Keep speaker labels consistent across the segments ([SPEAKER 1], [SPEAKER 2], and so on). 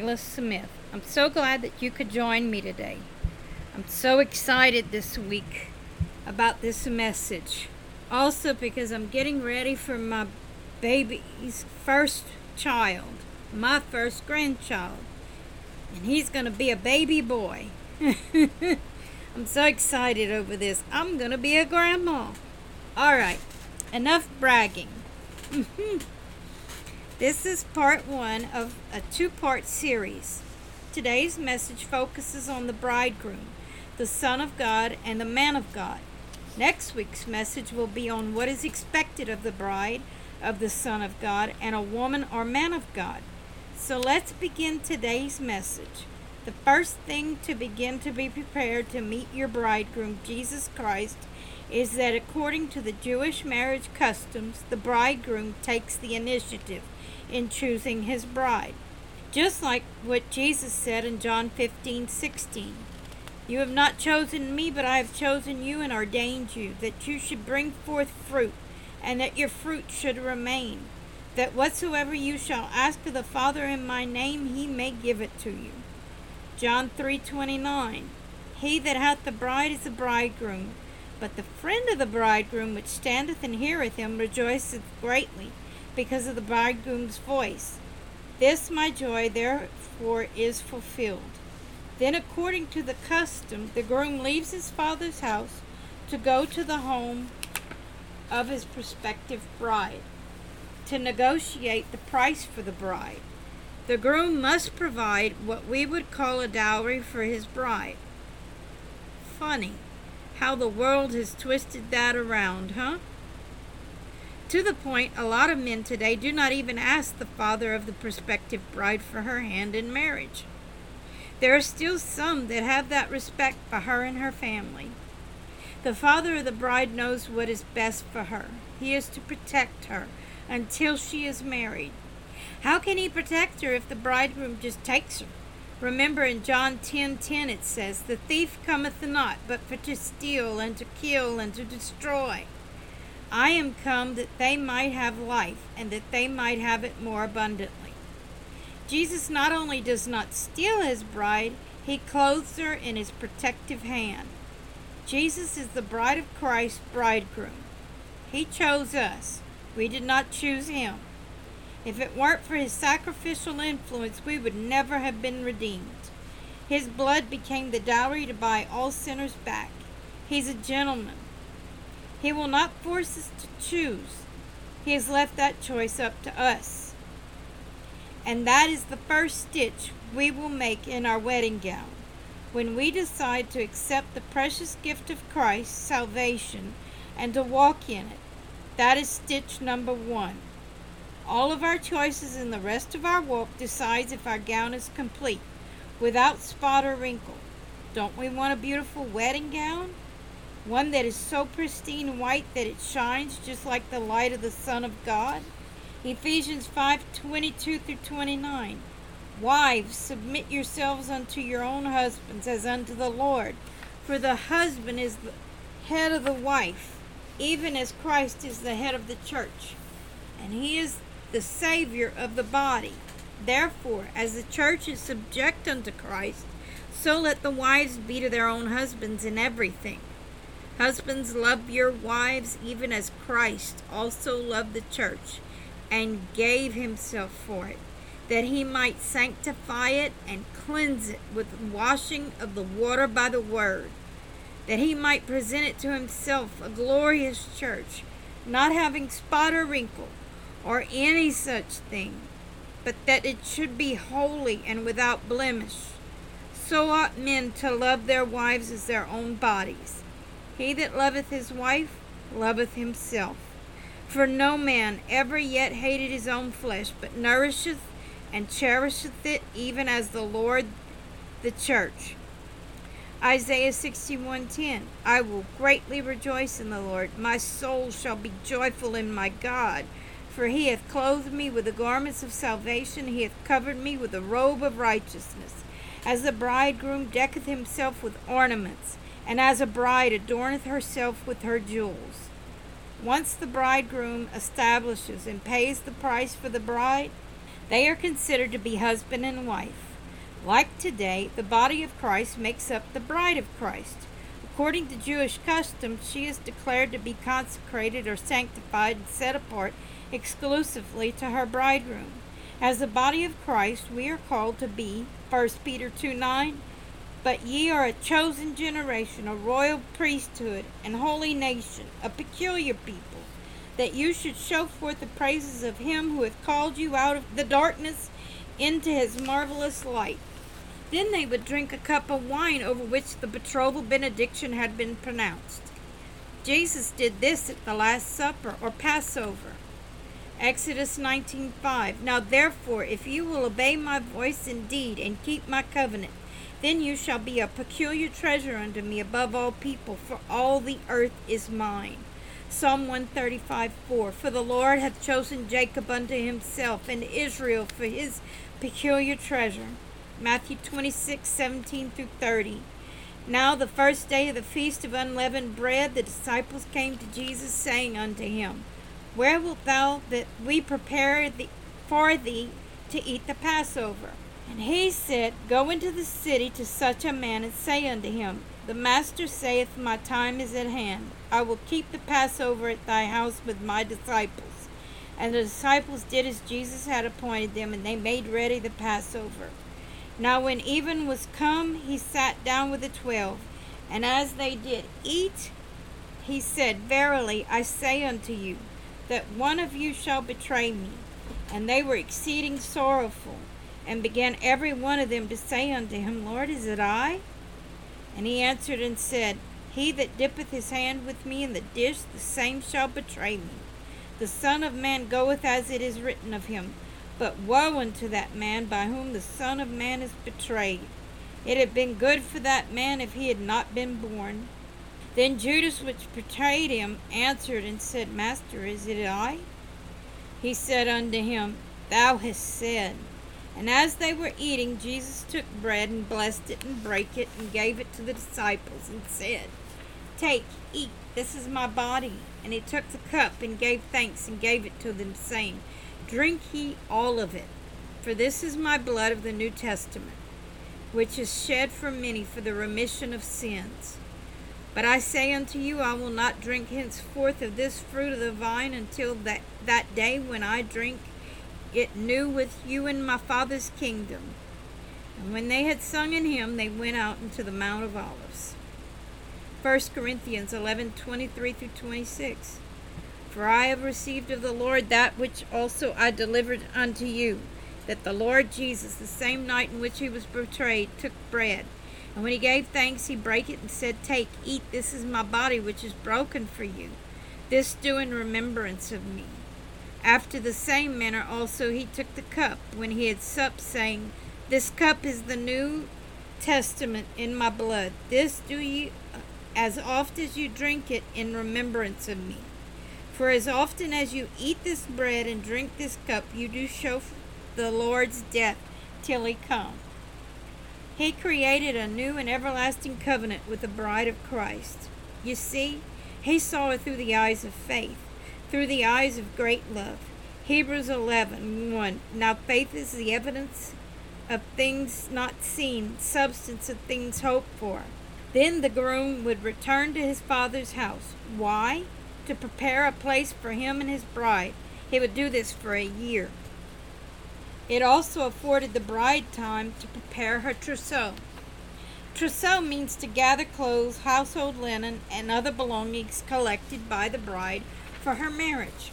[SPEAKER 1] host, Dayla Smith. I'm so glad that you could join me today. I'm so excited this week about this message. Also, because I'm getting ready for my baby's first child, my first grandchild. And he's going to be a baby boy. I'm so excited over this. I'm going to be a grandma. All right, enough bragging. this is part one of a two part series. Today's message focuses on the bridegroom, the Son of God, and the man of God. Next week's message will be on what is expected of the bride of the Son of God and a woman or man of God. So let's begin today's message. The first thing to begin to be prepared to meet your bridegroom, Jesus Christ, is that according to the Jewish marriage customs, the bridegroom takes the initiative in choosing his bride. Just like what Jesus said in John 15 16. You have not chosen me, but I have chosen you and ordained you, that you should bring forth fruit, and that your fruit should remain, that whatsoever you shall ask of the Father in my name, he may give it to you. John 3:29 He that hath the bride is the bridegroom, but the friend of the bridegroom which standeth and heareth him rejoiceth greatly because of the bridegroom's voice. This my joy therefore is fulfilled. Then, according to the custom, the groom leaves his father's house to go to the home of his prospective bride to negotiate the price for the bride. The groom must provide what we would call a dowry for his bride. Funny how the world has twisted that around, huh? To the point, a lot of men today do not even ask the father of the prospective bride for her hand in marriage. There are still some that have that respect for her and her family. The father of the bride knows what is best for her. He is to protect her until she is married. How can he protect her if the bridegroom just takes her? Remember in John 10:10 10, 10 it says, "The thief cometh not but for to steal and to kill and to destroy. I am come that they might have life and that they might have it more abundantly." Jesus not only does not steal his bride, he clothes her in his protective hand. Jesus is the bride of Christ, bridegroom. He chose us. We did not choose him. If it weren't for his sacrificial influence, we would never have been redeemed. His blood became the dowry to buy all sinners back. He's a gentleman. He will not force us to choose. He has left that choice up to us. And that is the first stitch we will make in our wedding gown. When we decide to accept the precious gift of Christ, salvation, and to walk in it, that is stitch number one. All of our choices in the rest of our walk decides if our gown is complete, without spot or wrinkle. Don't we want a beautiful wedding gown? One that is so pristine white that it shines just like the light of the Son of God? Ephesians 5:22 through 29. Wives, submit yourselves unto your own husbands as unto the Lord, for the husband is the head of the wife, even as Christ is the head of the church, and he is the savior of the body. Therefore, as the church is subject unto Christ, so let the wives be to their own husbands in everything. Husbands, love your wives even as Christ also loved the church and gave himself for it, that he might sanctify it and cleanse it with washing of the water by the word, that he might present it to himself a glorious church, not having spot or wrinkle or any such thing, but that it should be holy and without blemish. So ought men to love their wives as their own bodies. He that loveth his wife loveth himself. For no man ever yet hated his own flesh, but nourisheth and cherisheth it, even as the Lord the church. Isaiah 61:10 I will greatly rejoice in the Lord my soul shall be joyful in my God for he hath clothed me with the garments of salvation he hath covered me with a robe of righteousness as the bridegroom decketh himself with ornaments and as a bride adorneth herself with her jewels once the bridegroom establishes and pays the price for the bride, They are considered to be husband and wife. Like today, the body of Christ makes up the bride of Christ. According to Jewish custom, she is declared to be consecrated or sanctified and set apart exclusively to her bridegroom. As the body of Christ, we are called to be 1 Peter 2 9. But ye are a chosen generation, a royal priesthood, and holy nation, a peculiar people, that you should show forth the praises of him who hath called you out of the darkness into his marvelous light. Then they would drink a cup of wine over which the betrothal benediction had been pronounced. Jesus did this at the Last Supper or Passover. Exodus 19:5 Now therefore if you will obey my voice indeed and keep my covenant then you shall be a peculiar treasure unto me above all people for all the earth is mine. Psalm 135 4 For the Lord hath chosen Jacob unto himself and Israel for his peculiar treasure. Matthew 26, 17 through 30. Now, the first day of the feast of unleavened bread, the disciples came to Jesus, saying unto him, Where wilt thou that we prepare thee, for thee to eat the Passover? And he said, Go into the city to such a man, and say unto him, The Master saith, My time is at hand. I will keep the Passover at thy house with my disciples. And the disciples did as Jesus had appointed them, and they made ready the Passover. Now, when even was come, he sat down with the twelve. And as they did eat, he said, Verily I say unto you, that one of you shall betray me. And they were exceeding sorrowful, and began every one of them to say unto him, Lord, is it I? And he answered and said, He that dippeth his hand with me in the dish, the same shall betray me. The Son of Man goeth as it is written of him. But woe unto that man by whom the Son of Man is betrayed. It had been good for that man if he had not been born. Then Judas, which betrayed him, answered and said, Master, is it I? He said unto him, Thou hast said. And as they were eating, Jesus took bread and blessed it and brake it and gave it to the disciples and said, Take, eat, this is my body. And he took the cup and gave thanks and gave it to them, saying, Drink ye all of it, for this is my blood of the New Testament, which is shed for many for the remission of sins. But I say unto you, I will not drink henceforth of this fruit of the vine until that, that day when I drink it new with you in my Father's kingdom. And when they had sung in hymn, they went out into the Mount of Olives. 1 Corinthians 11 23 through 26. For I have received of the Lord that which also I delivered unto you, that the Lord Jesus, the same night in which he was betrayed, took bread. And when he gave thanks, he brake it and said, Take, eat, this is my body which is broken for you. This do in remembrance of me. After the same manner also he took the cup when he had supped, saying, This cup is the New Testament in my blood. This do ye as oft as you drink it in remembrance of me. For as often as you eat this bread and drink this cup, you do show the Lord's death till he come. He created a new and everlasting covenant with the bride of Christ. You see, he saw it through the eyes of faith, through the eyes of great love. Hebrews 11 1. Now faith is the evidence of things not seen, substance of things hoped for. Then the groom would return to his father's house. Why? to prepare a place for him and his bride. He would do this for a year. It also afforded the bride time to prepare her trousseau. Trousseau means to gather clothes, household linen, and other belongings collected by the bride for her marriage.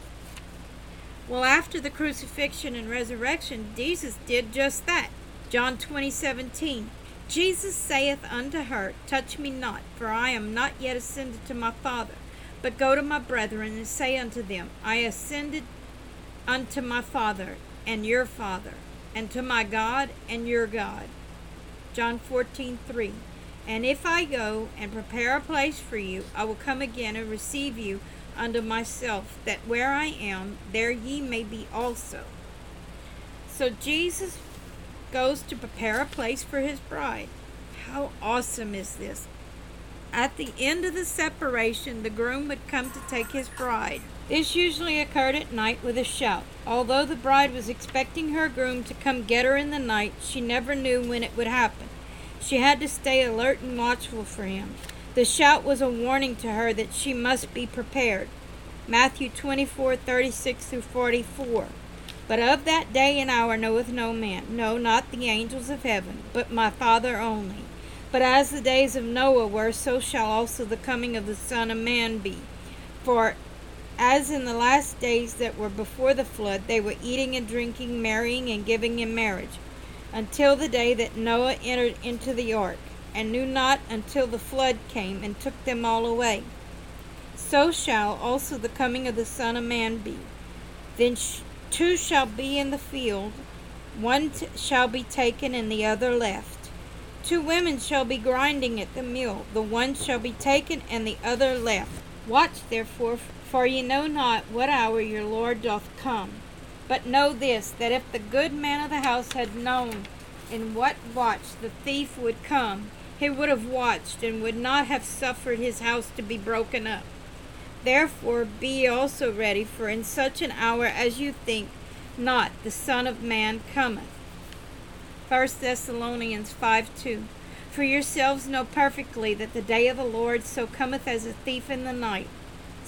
[SPEAKER 1] Well, after the crucifixion and resurrection, Jesus did just that. John 20, 17. Jesus saith unto her, Touch me not, for I am not yet ascended to my Father. But go to my brethren and say unto them, I ascended unto my Father and your Father, and to my God and your God. John 14, 3. And if I go and prepare a place for you, I will come again and receive you unto myself, that where I am, there ye may be also. So Jesus goes to prepare a place for his bride. How awesome is this? At the end of the separation, the groom would come to take his bride. This usually occurred at night with a shout. Although the bride was expecting her groom to come get her in the night, she never knew when it would happen. She had to stay alert and watchful for him. The shout was a warning to her that she must be prepared. Matthew 24:36 through 44. But of that day and hour knoweth no man, no, not the angels of heaven, but my Father only. But as the days of Noah were, so shall also the coming of the Son of Man be. For as in the last days that were before the flood, they were eating and drinking, marrying and giving in marriage, until the day that Noah entered into the ark, and knew not until the flood came and took them all away. So shall also the coming of the Son of Man be. Then sh- two shall be in the field, one t- shall be taken and the other left. Two women shall be grinding at the mill, the one shall be taken and the other left. Watch therefore, for ye know not what hour your Lord doth come. But know this, that if the good man of the house had known in what watch the thief would come, he would have watched and would not have suffered his house to be broken up. Therefore be also ready, for in such an hour as you think not, the Son of Man cometh. 1 Thessalonians 5 2. For yourselves know perfectly that the day of the Lord so cometh as a thief in the night.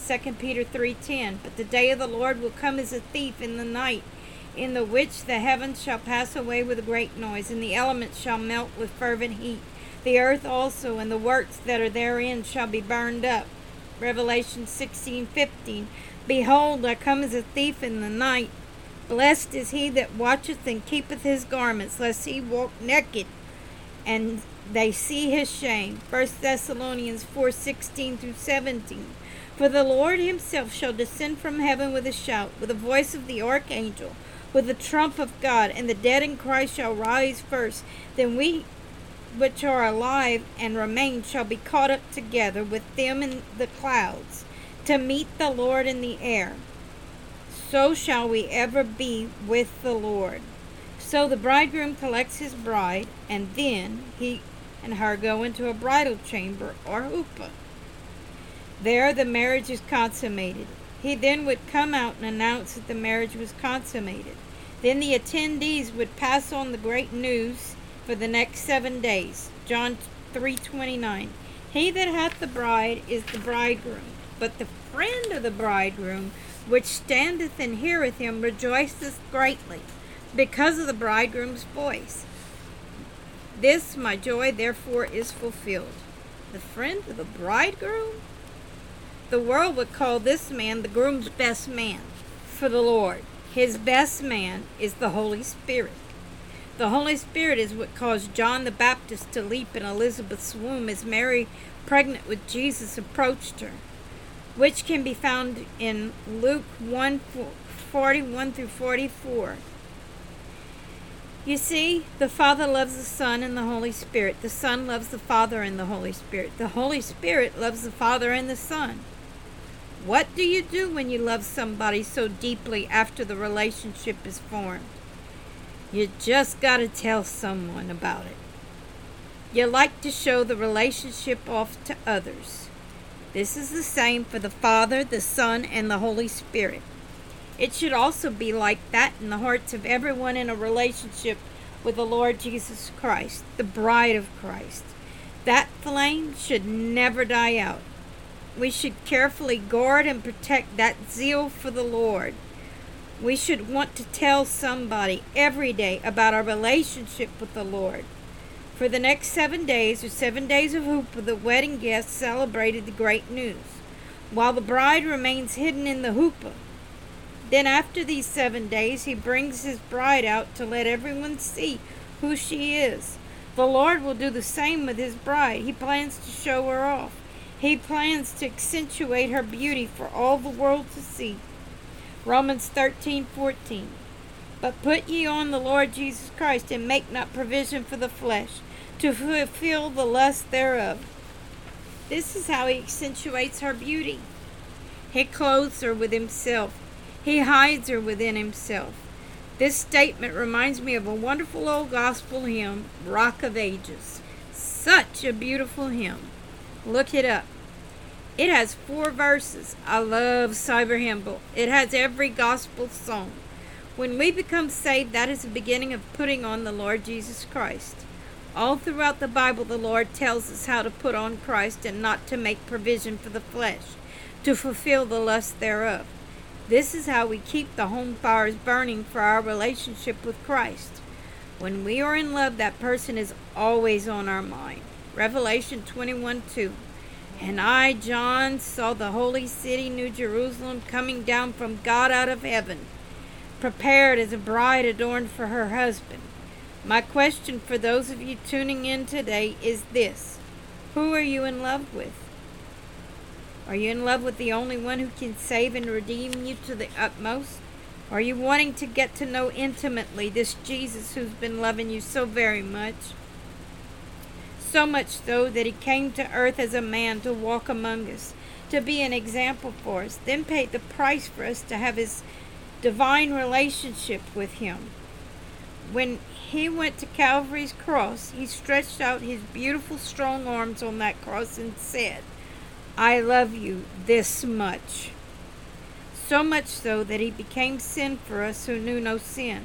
[SPEAKER 1] 2 Peter 3:10 But the day of the Lord will come as a thief in the night, in the which the heavens shall pass away with a great noise, and the elements shall melt with fervent heat. The earth also and the works that are therein shall be burned up. Revelation 16:15 Behold, I come as a thief in the night. Blessed is he that watcheth and keepeth his garments, lest he walk naked and they see his shame. 1 Thessalonians 4:16 through 17. For the Lord himself shall descend from heaven with a shout, with the voice of the archangel, with the trump of God, and the dead in Christ shall rise first. Then we which are alive and remain shall be caught up together with them in the clouds to meet the Lord in the air. So shall we ever be with the Lord. So the bridegroom collects his bride, and then he and her go into a bridal chamber or huppah. There the marriage is consummated. He then would come out and announce that the marriage was consummated. Then the attendees would pass on the great news for the next seven days. John 3:29. He that hath the bride is the bridegroom, but the friend of the bridegroom, which standeth and heareth him, rejoiceth greatly, because of the bridegroom's voice. This my joy therefore is fulfilled. The friend of the bridegroom? The world would call this man the groom's best man for the Lord. His best man is the Holy Spirit. The Holy Spirit is what caused John the Baptist to leap in Elizabeth's womb as Mary, pregnant with Jesus, approached her, which can be found in Luke 1 41 through 44. You see, the Father loves the Son and the Holy Spirit. The Son loves the Father and the Holy Spirit. The Holy Spirit loves the Father and the Son. What do you do when you love somebody so deeply after the relationship is formed? You just got to tell someone about it. You like to show the relationship off to others. This is the same for the Father, the Son, and the Holy Spirit. It should also be like that in the hearts of everyone in a relationship with the Lord Jesus Christ, the bride of Christ. That flame should never die out. We should carefully guard and protect that zeal for the Lord. We should want to tell somebody every day about our relationship with the Lord. For the next seven days, or seven days of huppah, the wedding guests celebrated the great news, while the bride remains hidden in the huppah. Then, after these seven days, he brings his bride out to let everyone see who she is. The Lord will do the same with his bride. He plans to show her off. He plans to accentuate her beauty for all the world to see. Romans 13 14. But put ye on the Lord Jesus Christ, and make not provision for the flesh, to fulfill the lust thereof. This is how he accentuates her beauty. He clothes her with himself he hides her within himself. This statement reminds me of a wonderful old gospel hymn, Rock of Ages. Such a beautiful hymn. Look it up. It has four verses. I love Cyber Hymnal. It has every gospel song. When we become saved, that is the beginning of putting on the Lord Jesus Christ. All throughout the Bible, the Lord tells us how to put on Christ and not to make provision for the flesh, to fulfill the lust thereof. This is how we keep the home fires burning for our relationship with Christ. When we are in love, that person is always on our mind. Revelation 21 2. And I, John, saw the holy city, New Jerusalem, coming down from God out of heaven, prepared as a bride adorned for her husband. My question for those of you tuning in today is this Who are you in love with? Are you in love with the only one who can save and redeem you to the utmost? Are you wanting to get to know intimately this Jesus who's been loving you so very much? So much so that he came to earth as a man to walk among us, to be an example for us, then paid the price for us to have his divine relationship with him. When he went to Calvary's cross, he stretched out his beautiful, strong arms on that cross and said, I love you this much. So much so that he became sin for us who knew no sin.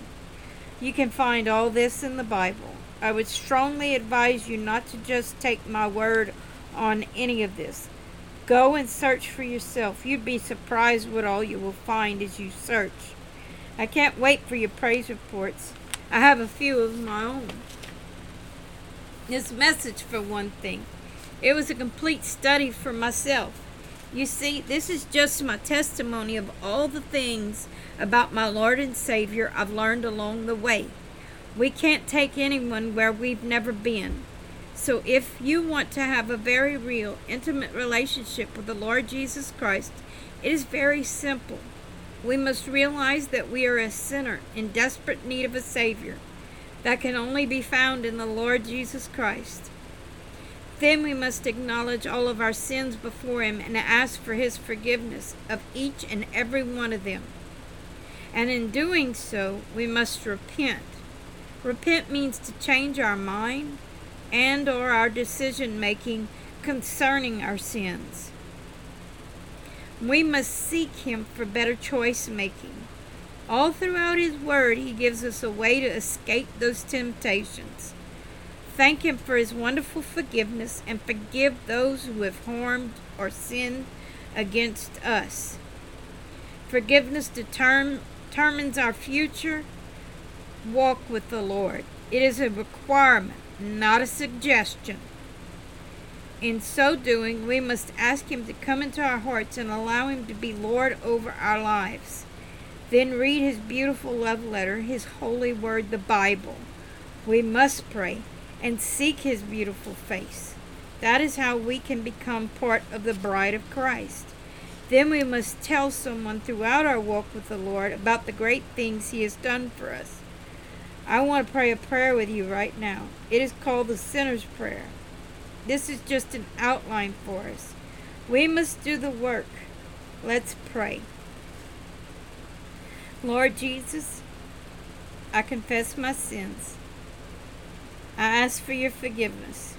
[SPEAKER 1] You can find all this in the Bible. I would strongly advise you not to just take my word on any of this. Go and search for yourself. You'd be surprised what all you will find as you search. I can't wait for your praise reports. I have a few of my own. This message, for one thing, it was a complete study for myself. You see, this is just my testimony of all the things about my Lord and Savior I've learned along the way. We can't take anyone where we've never been. So if you want to have a very real, intimate relationship with the Lord Jesus Christ, it is very simple. We must realize that we are a sinner in desperate need of a Savior that can only be found in the Lord Jesus Christ. Then we must acknowledge all of our sins before Him and ask for His forgiveness of each and every one of them. And in doing so, we must repent Repent means to change our mind and or our decision making concerning our sins. We must seek him for better choice making. All throughout his word he gives us a way to escape those temptations. Thank him for his wonderful forgiveness and forgive those who have harmed or sinned against us. Forgiveness determines our future walk with the Lord. It is a requirement, not a suggestion. In so doing, we must ask Him to come into our hearts and allow Him to be Lord over our lives. Then read His beautiful love letter, His holy word, the Bible. We must pray and seek His beautiful face. That is how we can become part of the bride of Christ. Then we must tell someone throughout our walk with the Lord about the great things He has done for us. I want to pray a prayer with you right now. It is called the Sinner's Prayer. This is just an outline for us. We must do the work. Let's pray. Lord Jesus, I confess my sins. I ask for your forgiveness.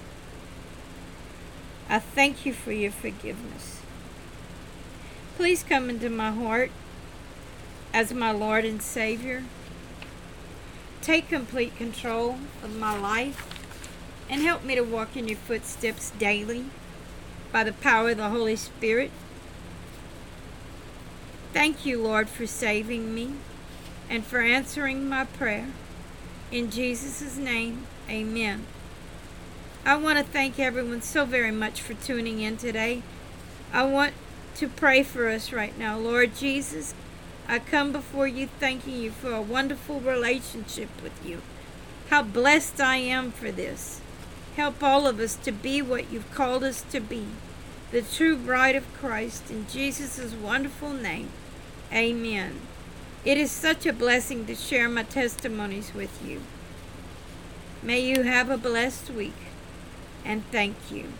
[SPEAKER 1] I thank you for your forgiveness. Please come into my heart as my Lord and Savior take complete control of my life and help me to walk in your footsteps daily by the power of the Holy Spirit. Thank you, Lord, for saving me and for answering my prayer. In Jesus' name, amen. I want to thank everyone so very much for tuning in today. I want to pray for us right now. Lord Jesus, I come before you thanking you for a wonderful relationship with you. How blessed I am for this. Help all of us to be what you've called us to be, the true bride of Christ, in Jesus' wonderful name. Amen. It is such a blessing to share my testimonies with you. May you have a blessed week, and thank you.